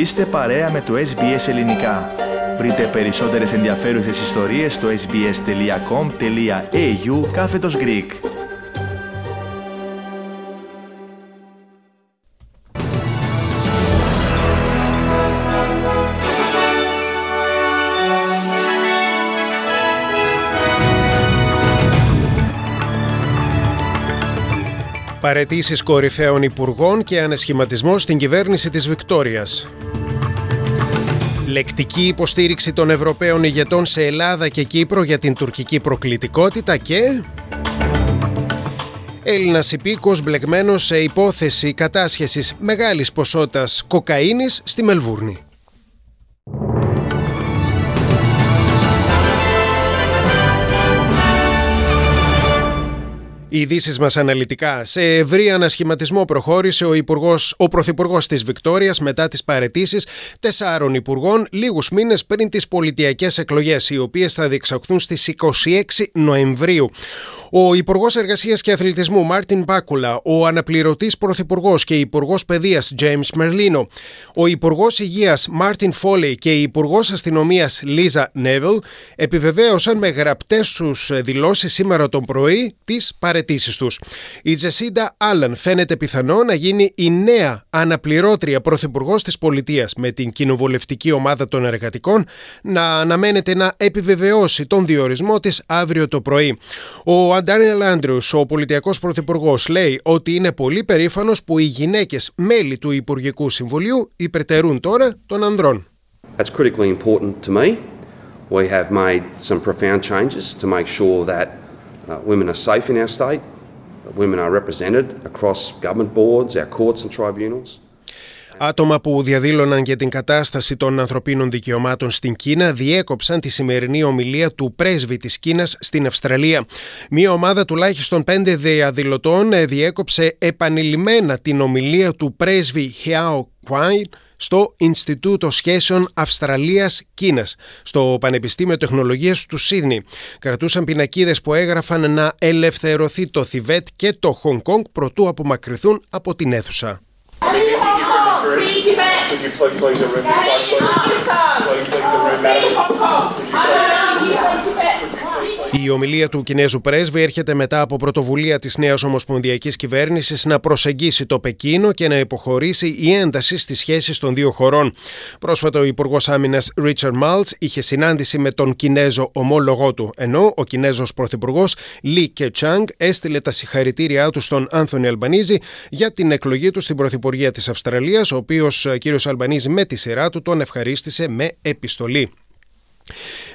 Είστε παρέα με το SBS Ελληνικά. Βρείτε περισσότερες ενδιαφέρουσες ιστορίες στο sbs.com.au κάθετος Greek. Παρετήσεις κορυφαίων υπουργών και ανεσχηματισμό στην κυβέρνηση της Βικτόριας. Λεκτική υποστήριξη των Ευρωπαίων ηγετών σε Ελλάδα και Κύπρο για την τουρκική προκλητικότητα και... Έλληνας υπήκος μπλεγμένος σε υπόθεση κατάσχεσης μεγάλης ποσότητας κοκαίνης στη Μελβούρνη. Οι ειδήσεις μας αναλυτικά. Σε ευρύ ανασχηματισμό προχώρησε ο, υπουργός, ο Πρωθυπουργός της Βικτόριας μετά τις παραιτήσεις τεσσάρων υπουργών λίγους μήνες πριν τις πολιτειακές εκλογές, οι οποίες θα διεξαχθούν στις 26 Νοεμβρίου. Ο Υπουργός Εργασίας και Αθλητισμού Μάρτιν Πάκουλα, ο αναπληρωτής Πρωθυπουργός και Υπουργός Παιδείας Τζέιμς Μερλίνο, ο Υπουργός Υγείας Μάρτιν Φόλεϊ και η Υπουργός Αστυνομίας Λίζα Νέβιλ επιβεβαίωσαν με γραπτές τους δηλώσεις σήμερα το πρωί τις παρετήσεις η Τζεσίντα Άλαν φαίνεται πιθανό να γίνει η νέα αναπληρώτρια πρωθυπουργός της πολιτείας με την κοινοβουλευτική ομάδα των εργατικών να αναμένεται να επιβεβαιώσει τον διορισμό της αύριο το πρωί. Ο Αντάνιελ Άντριου, ο πολιτιακός πρωθυπουργός, λέει ότι είναι πολύ περήφανος που οι γυναίκες μέλη του Υπουργικού Συμβουλίου υπερτερούν τώρα των ανδρών. That's critically important to me. We have made some profound changes to make sure that Uh, women are safe in our state. Women are represented across government boards, our courts and tribunals. Άτομα που διαδήλωναν για την κατάσταση των ανθρωπίνων δικαιωμάτων στην Κίνα διέκοψαν τη σημερινή ομιλία του πρέσβη της Κίνας στην Αυστραλία. Μία ομάδα τουλάχιστον πέντε διαδηλωτών διέκοψε επανειλημμένα την ομιλία του πρέσβη Χιάο Κουάιν στο Ινστιτούτο Σχέσεων Αυστραλίας-Κίνας, στο Πανεπιστήμιο Τεχνολογίας του Σίδνη. Κρατούσαν πινακίδες που έγραφαν να ελευθερωθεί το Θιβέτ και το Χονγκ Κονγκ προτού απομακρυθούν από την αίθουσα. Η ομιλία του Κινέζου πρέσβη έρχεται μετά από πρωτοβουλία της νέας Ομοσπονδιακής Κυβέρνησης να προσεγγίσει το Πεκίνο και να υποχωρήσει η ένταση στις σχέσεις των δύο χωρών. Πρόσφατα, ο Υπουργός Άμυνας Ρίτσαρντ Μάλτς είχε συνάντηση με τον Κινέζο ομόλογό του, ενώ ο Κινέζος Πρωθυπουργός Λι Κε Τσάνγκ έστειλε τα συγχαρητήριά του στον Άνθονι Αλμπανίζη για την εκλογή του στην Πρωθυπουργία της Αυστραλίας, ο οποίος κ. Αλμπανίζη με τη σειρά του τον ευχαρίστησε με επιστολή.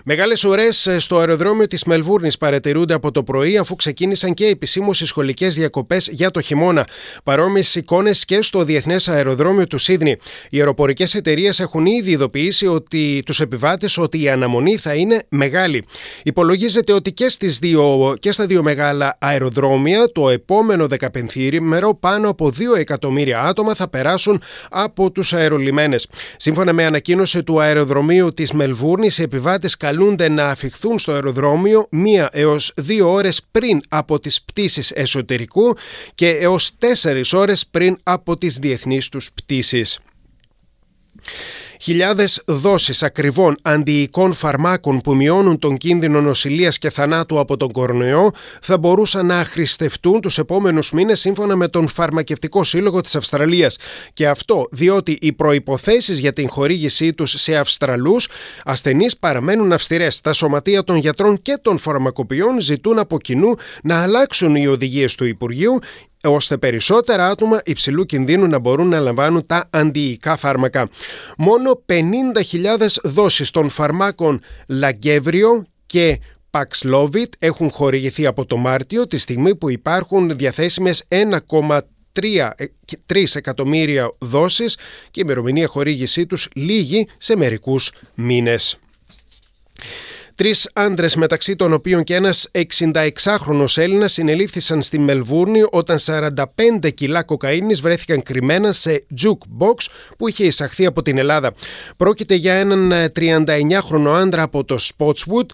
Μεγάλες ουρέ ε, στο αεροδρόμιο της Μελβούρνης παρατηρούνται από το πρωί, αφού ξεκίνησαν και επισήμως οι σχολικές διακοπές για το χειμώνα. Παρόμοιες εικόνες και στο Διεθνές Αεροδρόμιο του Σίδνη. Οι αεροπορικές εταιρείες έχουν ήδη ειδοποιήσει ότι τους επιβάτες ότι η αναμονή θα είναι μεγάλη. Υπολογίζεται ότι και, στις δύο, και στα δύο μεγάλα αεροδρόμια το επόμενο 15 μέρο πάνω από 2 εκατομμύρια άτομα θα περάσουν από τους αερολιμένες. Σύμφωνα με ανακοίνωση του αεροδρομίου της Μελβούρνης, οι επιβάτες καλούνται να αφιχθούν στο αεροδρόμιο μία έως δύο ώρες πριν από τις πτήσεις εσωτερικού και έως τέσσερις ώρες πριν από τις διεθνείς τους πτήσεις. Χιλιάδες δόσεις ακριβών αντιοικών φαρμάκων που μειώνουν τον κίνδυνο νοσηλείας και θανάτου από τον κορονοϊό θα μπορούσαν να αχρηστευτούν τους επόμενους μήνες σύμφωνα με τον Φαρμακευτικό Σύλλογο της Αυστραλίας. Και αυτό διότι οι προποθέσει για την χορήγησή τους σε Αυστραλούς ασθενείς παραμένουν αυστηρές. Τα σωματεία των γιατρών και των φαρμακοποιών ζητούν από κοινού να αλλάξουν οι οδηγίες του Υπουργείου ώστε περισσότερα άτομα υψηλού κινδύνου να μπορούν να λαμβάνουν τα αντιϊκά φάρμακα. Μόνο 50.000 δόσεις των φαρμάκων Λαγκέβριο και Paxlovid έχουν χορηγηθεί από το Μάρτιο τη στιγμή που υπάρχουν διαθέσιμες 1,3 εκατομμύρια δόσεις και η ημερομηνία χορήγησή τους λίγη σε μερικούς μήνες. Τρεις άντρες, μεταξύ των οποίων και ένας 66χρονο Έλληνας, συνελήφθησαν στη Μελβούρνη όταν 45 κιλά κοκαίνης βρέθηκαν κρυμμένα σε jukebox που είχε εισαχθεί από την Ελλάδα. Πρόκειται για έναν 39χρονο άντρα από το Spotswood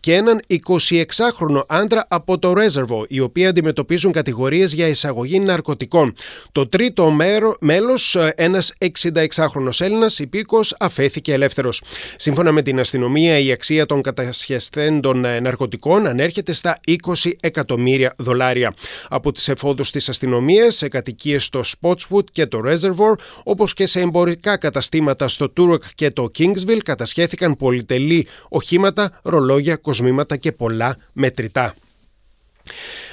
και έναν 26χρονο άντρα από το Reservoir, οι οποίοι αντιμετωπίζουν κατηγορίες για εισαγωγή ναρκωτικών. Το τρίτο μέλος, ένας 66χρονο Έλληνας υπήκος, αφέθηκε ελεύθερος. Σύμφωνα με την αστυνομία, η αξία των κατασχεσθέντων ε, ναρκωτικών ανέρχεται στα 20 εκατομμύρια δολάρια. Από τις εφόδους της αστυνομίας σε κατοικίες στο Spotswood και το Reservoir, όπως και σε εμπορικά καταστήματα στο Turok και το Kingsville, κατασχέθηκαν πολυτελή οχήματα, ρολόγια, κοσμήματα και πολλά μετρητά.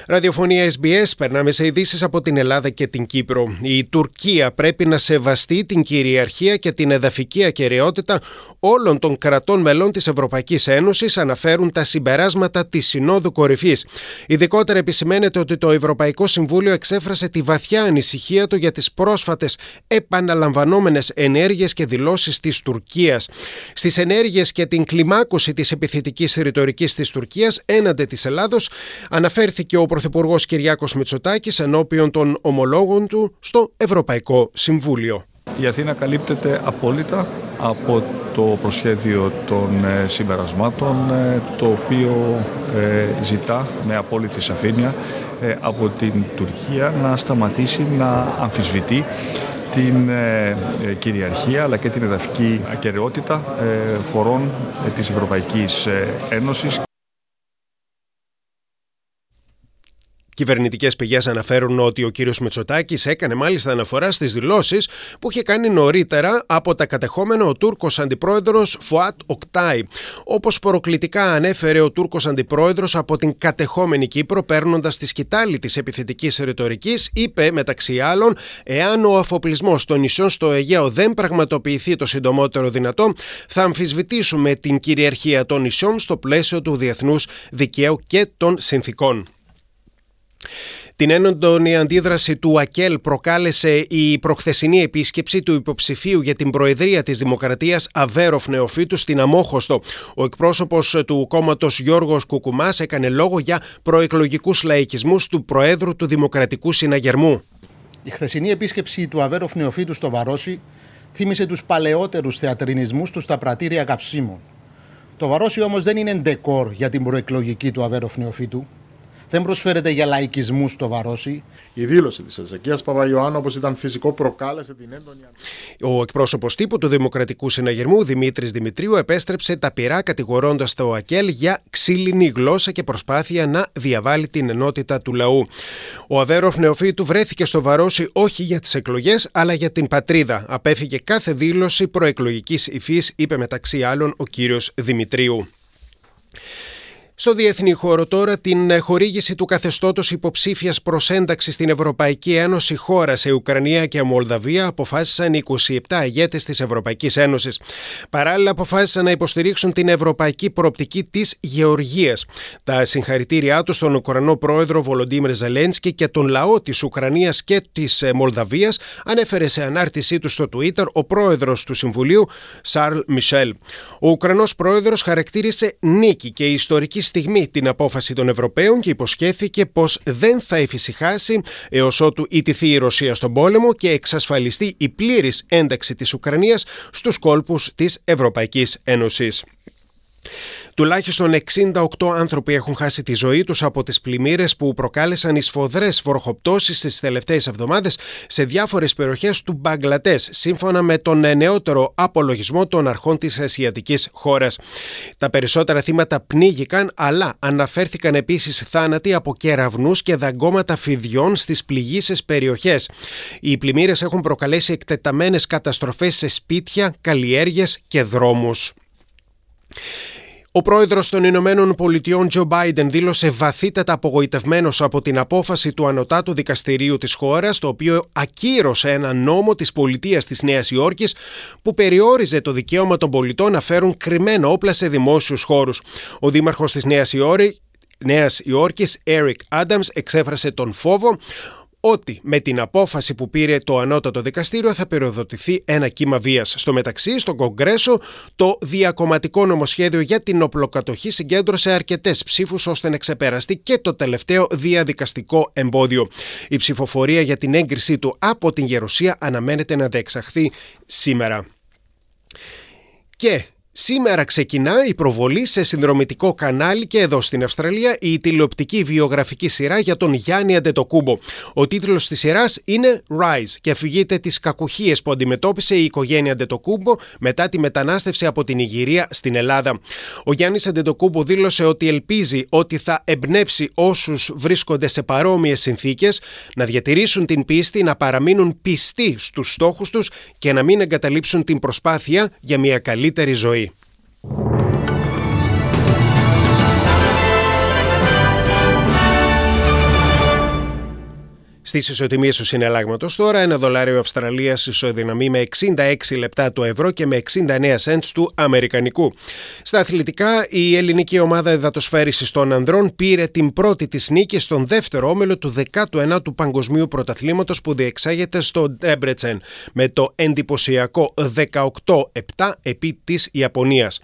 Ραδιοφωνία SBS, περνάμε σε ειδήσεις από την Ελλάδα και την Κύπρο. Η Τουρκία πρέπει να σεβαστεί την κυριαρχία και την εδαφική ακαιρεότητα όλων των κρατών μελών της Ευρωπαϊκής Ένωσης, αναφέρουν τα συμπεράσματα της Συνόδου Κορυφής. Ειδικότερα επισημαίνεται ότι το Ευρωπαϊκό Συμβούλιο εξέφρασε τη βαθιά ανησυχία του για τις πρόσφατες επαναλαμβανόμενες ενέργειες και δηλώσεις της Τουρκίας. Στις ενέργειες και την κλιμάκωση της επιθετικής ρητορικής της Τουρκίας έναντι της Ελλάδος αναφέρθηκε ο Πρωθυπουργός Κυριάκος Μητσοτάκης ενώπιον των ομολόγων του στο Ευρωπαϊκό Συμβούλιο. Η Αθήνα καλύπτεται απόλυτα από το προσχέδιο των ε, συμπερασμάτων ε, το οποίο ε, ζητά με απόλυτη σαφήνεια από την Τουρκία να σταματήσει να αμφισβητεί την κυριαρχία αλλά και την εδαφική ακαιρεότητα χωρών της Ευρωπαϊκής Ένωσης. Κυβερνητικές πηγές αναφέρουν ότι ο κύριος Μητσοτάκη έκανε μάλιστα αναφορά στις δηλώσεις που είχε κάνει νωρίτερα από τα κατεχόμενο ο Τούρκος αντιπρόεδρος Φουάτ Οκτάι. Όπως προκλητικά ανέφερε ο Τούρκος αντιπρόεδρος από την κατεχόμενη Κύπρο, παίρνοντας τη σκητάλη της επιθετικής ρητορικής, είπε μεταξύ άλλων: Εάν ο αφοπλισμός των νησιών στο Αιγαίο δεν πραγματοποιηθεί το συντομότερο δυνατό, θα αμφισβητήσουμε την κυριαρχία των νησιών στο πλαίσιο του διεθνούς δικαίου και των συνθήκων. Την έντονη αντίδραση του ΑΚΕΛ προκάλεσε η προχθεσινή επίσκεψη του υποψηφίου για την Προεδρία της Δημοκρατίας Αβέροφ Νεοφίτου στην Αμόχωστο. Ο εκπρόσωπος του κόμματος Γιώργος Κουκουμάς έκανε λόγο για προεκλογικούς λαϊκισμούς του Προέδρου του Δημοκρατικού Συναγερμού. Η χθεσινή επίσκεψη του Αβέροφ Νεοφίτου στο Βαρόσι θύμισε τους παλαιότερους θεατρινισμούς του στα πρατήρια καυσίμων. Το Βαρόσι όμως δεν είναι ντεκόρ για την προεκλογική του Αβέροφ Νεοφίτου δεν προσφέρεται για λαϊκισμούς στο Βαρόσι. Η δήλωση της Εζεκίας Παπαγιωάννου, όπως ήταν φυσικό, προκάλεσε την έντονη. Ο εκπρόσωπος τύπου του Δημοκρατικού Συναγερμού, Δημήτρης Δημητρίου, επέστρεψε τα πειρά κατηγορώντας το ΑΚΕΛ για ξύλινη γλώσσα και προσπάθεια να διαβάλει την ενότητα του λαού. Ο Αβέροφ Νεοφύτου βρέθηκε στο Βαρόσι όχι για τις εκλογές, αλλά για την πατρίδα. Απέφυγε κάθε δήλωση προεκλογικής υφής, είπε μεταξύ άλλων ο κύριος Δημητρίου. Στο διεθνή χώρο τώρα την χορήγηση του καθεστώτος υποψήφιας προς ένταξη στην Ευρωπαϊκή Ένωση χώρα σε Ουκρανία και Μολδαβία αποφάσισαν οι 27 ηγέτες της Ευρωπαϊκής Ένωσης. Παράλληλα αποφάσισαν να υποστηρίξουν την ευρωπαϊκή προοπτική της Γεωργίας. Τα συγχαρητήριά τους στον Ουκρανό πρόεδρο Βολοντίμρ Ζελένσκι και τον λαό της Ουκρανίας και της Μολδαβίας ανέφερε σε ανάρτησή του στο Twitter ο πρόεδρος του Συμβουλίου Σαρλ Μισελ. Ο Ουκρανός πρόεδρος χαρακτήρισε νίκη και ιστορική στιγμή την απόφαση των Ευρωπαίων και υποσχέθηκε πως δεν θα εφησυχάσει έως ότου ιτηθεί η Ρωσία στον πόλεμο και εξασφαλιστεί η πλήρης ένταξη της Ουκρανίας στους κόλπους της Ευρωπαϊκής Ένωσης. Τουλάχιστον 68 άνθρωποι έχουν χάσει τη ζωή τους από τις πλημμύρες που προκάλεσαν εισφοδρές βροχοπτώσεις στις τελευταίες εβδομάδες σε διάφορες περιοχές του Μπαγκλατές, σύμφωνα με τον νεότερο απολογισμό των αρχών της ασιατικής χώρας. Τα περισσότερα θύματα πνίγηκαν, αλλά αναφέρθηκαν επίσης θάνατοι από κεραυνούς και δαγκώματα φιδιών στις πληγήσεις περιοχές. Οι πλημμύρες έχουν προκαλέσει εκτεταμένες καταστροφές σε σπίτια, καλλιέργειες και δρόμους. Ο πρόεδρος των Ηνωμένων Πολιτειών Τζο Μπάιντεν δήλωσε βαθύτατα απογοητευμένος από την απόφαση του Ανωτάτου Δικαστηρίου της χώρας, το οποίο ακύρωσε ένα νόμο της πολιτείας της Νέας Υόρκης που περιόριζε το δικαίωμα των πολιτών να φέρουν κρυμμένα όπλα σε δημόσιους χώρους. Ο δήμαρχος της Νέας Υόρκη, Νέας Υόρκης, Eric Adams, εξέφρασε τον φόβο ότι με την απόφαση που πήρε το ανώτατο δικαστήριο θα περιοδοτηθεί ένα κύμα βίας. Στο μεταξύ, στο Κογκρέσο, το διακομματικό νομοσχέδιο για την οπλοκατοχή συγκέντρωσε αρκετές ψήφους ώστε να ξεπεραστεί και το τελευταίο διαδικαστικό εμπόδιο. Η ψηφοφορία για την έγκρισή του από την Γερουσία αναμένεται να διεξαχθεί σήμερα. Και Σήμερα ξεκινά η προβολή σε συνδρομητικό κανάλι και εδώ στην Αυστραλία η τηλεοπτική βιογραφική σειρά για τον Γιάννη Αντετοκούμπο. Ο τίτλος της σειράς είναι Rise και αφηγείται τις κακουχίες που αντιμετώπισε η οικογένεια Αντετοκούμπο μετά τη μετανάστευση από την Ιγυρία στην Ελλάδα. Ο Γιάννης Αντετοκούμπο δήλωσε ότι ελπίζει ότι θα εμπνεύσει όσους βρίσκονται σε παρόμοιες συνθήκες να διατηρήσουν την πίστη, να παραμείνουν πιστοί στους στόχους τους και να μην εγκαταλείψουν την προσπάθεια για μια καλύτερη ζωή. Στι ισοτιμίε του συναλλάγματος τώρα, ένα δολάριο Αυστραλίας ισοδυναμεί με 66 λεπτά του ευρώ και με 69 cents του Αμερικανικού. Στα αθλητικά, η ελληνική ομάδα εδατοσφαίρισης των ανδρών πήρε την πρώτη της νίκη στον δεύτερο όμιλο του 19ου Παγκοσμίου Πρωταθλήματος που διεξάγεται στο Ντέμπρετσεν με το εντυπωσιακό 18-7 επί της Ιαπωνίας.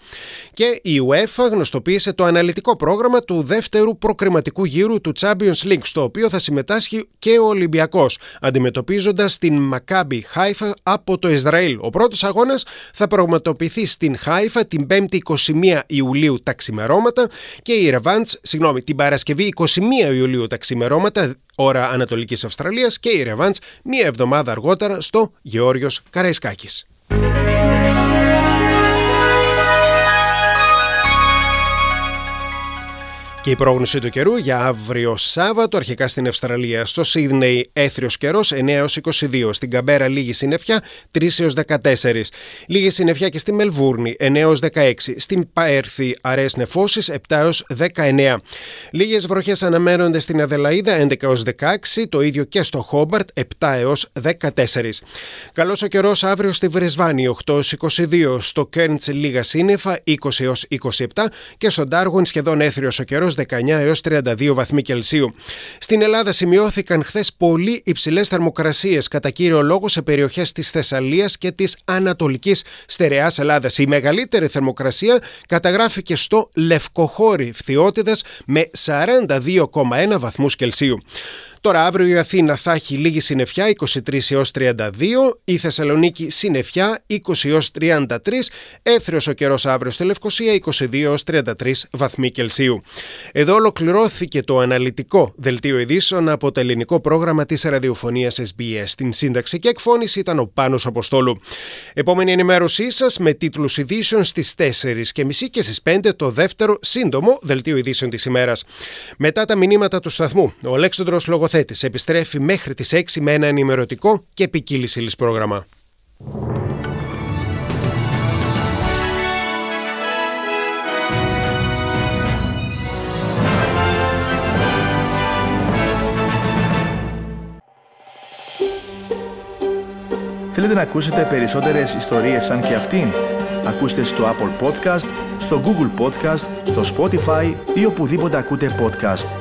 Και η UEFA γνωστοποίησε το αναλυτικό πρόγραμμα του δεύτερου προκριματικού γύρου του Champions League, στο οποίο θα συμμετάσχει και ο Ολυμπιακός, αντιμετωπίζοντας την Μακάμπι Χάιφα από το Ισραήλ. Ο πρώτος αγώνας θα πραγματοποιηθεί στην Χάιφα την 5η 21 Ιουλίου τα ξημερώματα και η Ρεβάντ, συγγνώμη, την Παρασκευή 21 Ιουλίου τα ξημερώματα, ώρα Ανατολικής Αυστραλίας και η Ρεβάντ μία εβδομάδα αργότερα στο Γεώργιος Καραϊσκάκης. Και η πρόγνωση του καιρού για αύριο Σάββατο, αρχικά στην Αυστραλία. Στο Σίδνεϊ, έθριος καιρός 9 έως 22. Στην Καμπέρα, λίγη συννεφιά 3 έως 14. Λίγη συννεφιά και στη Μελβούρνη 9 έως 16. Στην Παέρθη, αραιέ νεφώσεις 7 έως 19. Λίγες βροχές αναμένονται στην Αδελαίδα 11 έως 16. Το ίδιο και στο Χόμπαρτ 7 έως 14. Καλός ο καιρός αύριο στη Βρεσβάνη 8 έως 22. Στο Κέρντ, λίγα σύννεφα 20 έως 27. Και στο Ντάργουιν σχεδόν έθριος ο καιρός 19 έως 32 βαθμοί Κελσίου. Στην Ελλάδα σημειώθηκαν χθες πολύ υψηλές θερμοκρασίες, κατά κύριο λόγο σε περιοχές της Θεσσαλίας και της Ανατολικής Στερεάς Ελλάδας. Η μεγαλύτερη θερμοκρασία καταγράφηκε στο Λευκοχώρι Φθιώτιδα με 42,1 βαθμούς Κελσίου. Τώρα αύριο η Αθήνα θα έχει λίγη συννεφιά 23 έως 32, η Θεσσαλονίκη συννεφιά 20 έως 33, έθριος ο καιρός αύριο στη Λευκοσία 22 έως 33 βαθμοί Κελσίου. Εδώ ολοκληρώθηκε το αναλυτικό δελτίο ειδήσεων από το ελληνικό πρόγραμμα της ραδιοφωνίας SBS. Στην σύνταξη και εκφώνηση ήταν ο Πάνος Αποστόλου. Επόμενη ενημέρωσή σας με τίτλους ειδήσεων στις 4 και μισή και στις 5 το δεύτερο σύντομο δελτίο ειδήσεων της ημέρας. Μετά τα μηνύματα του σταθμού, ο Αλέξανδρος σκηνοθέτη επιστρέφει μέχρι τις 6 με ένα ενημερωτικό και ποικίλη ύλη πρόγραμμα. Θέλετε να ακούσετε περισσότερες ιστορίες σαν και αυτήν; Ακούστε στο Apple Podcast, στο Google Podcast, στο Spotify ή οπουδήποτε ακούτε podcast.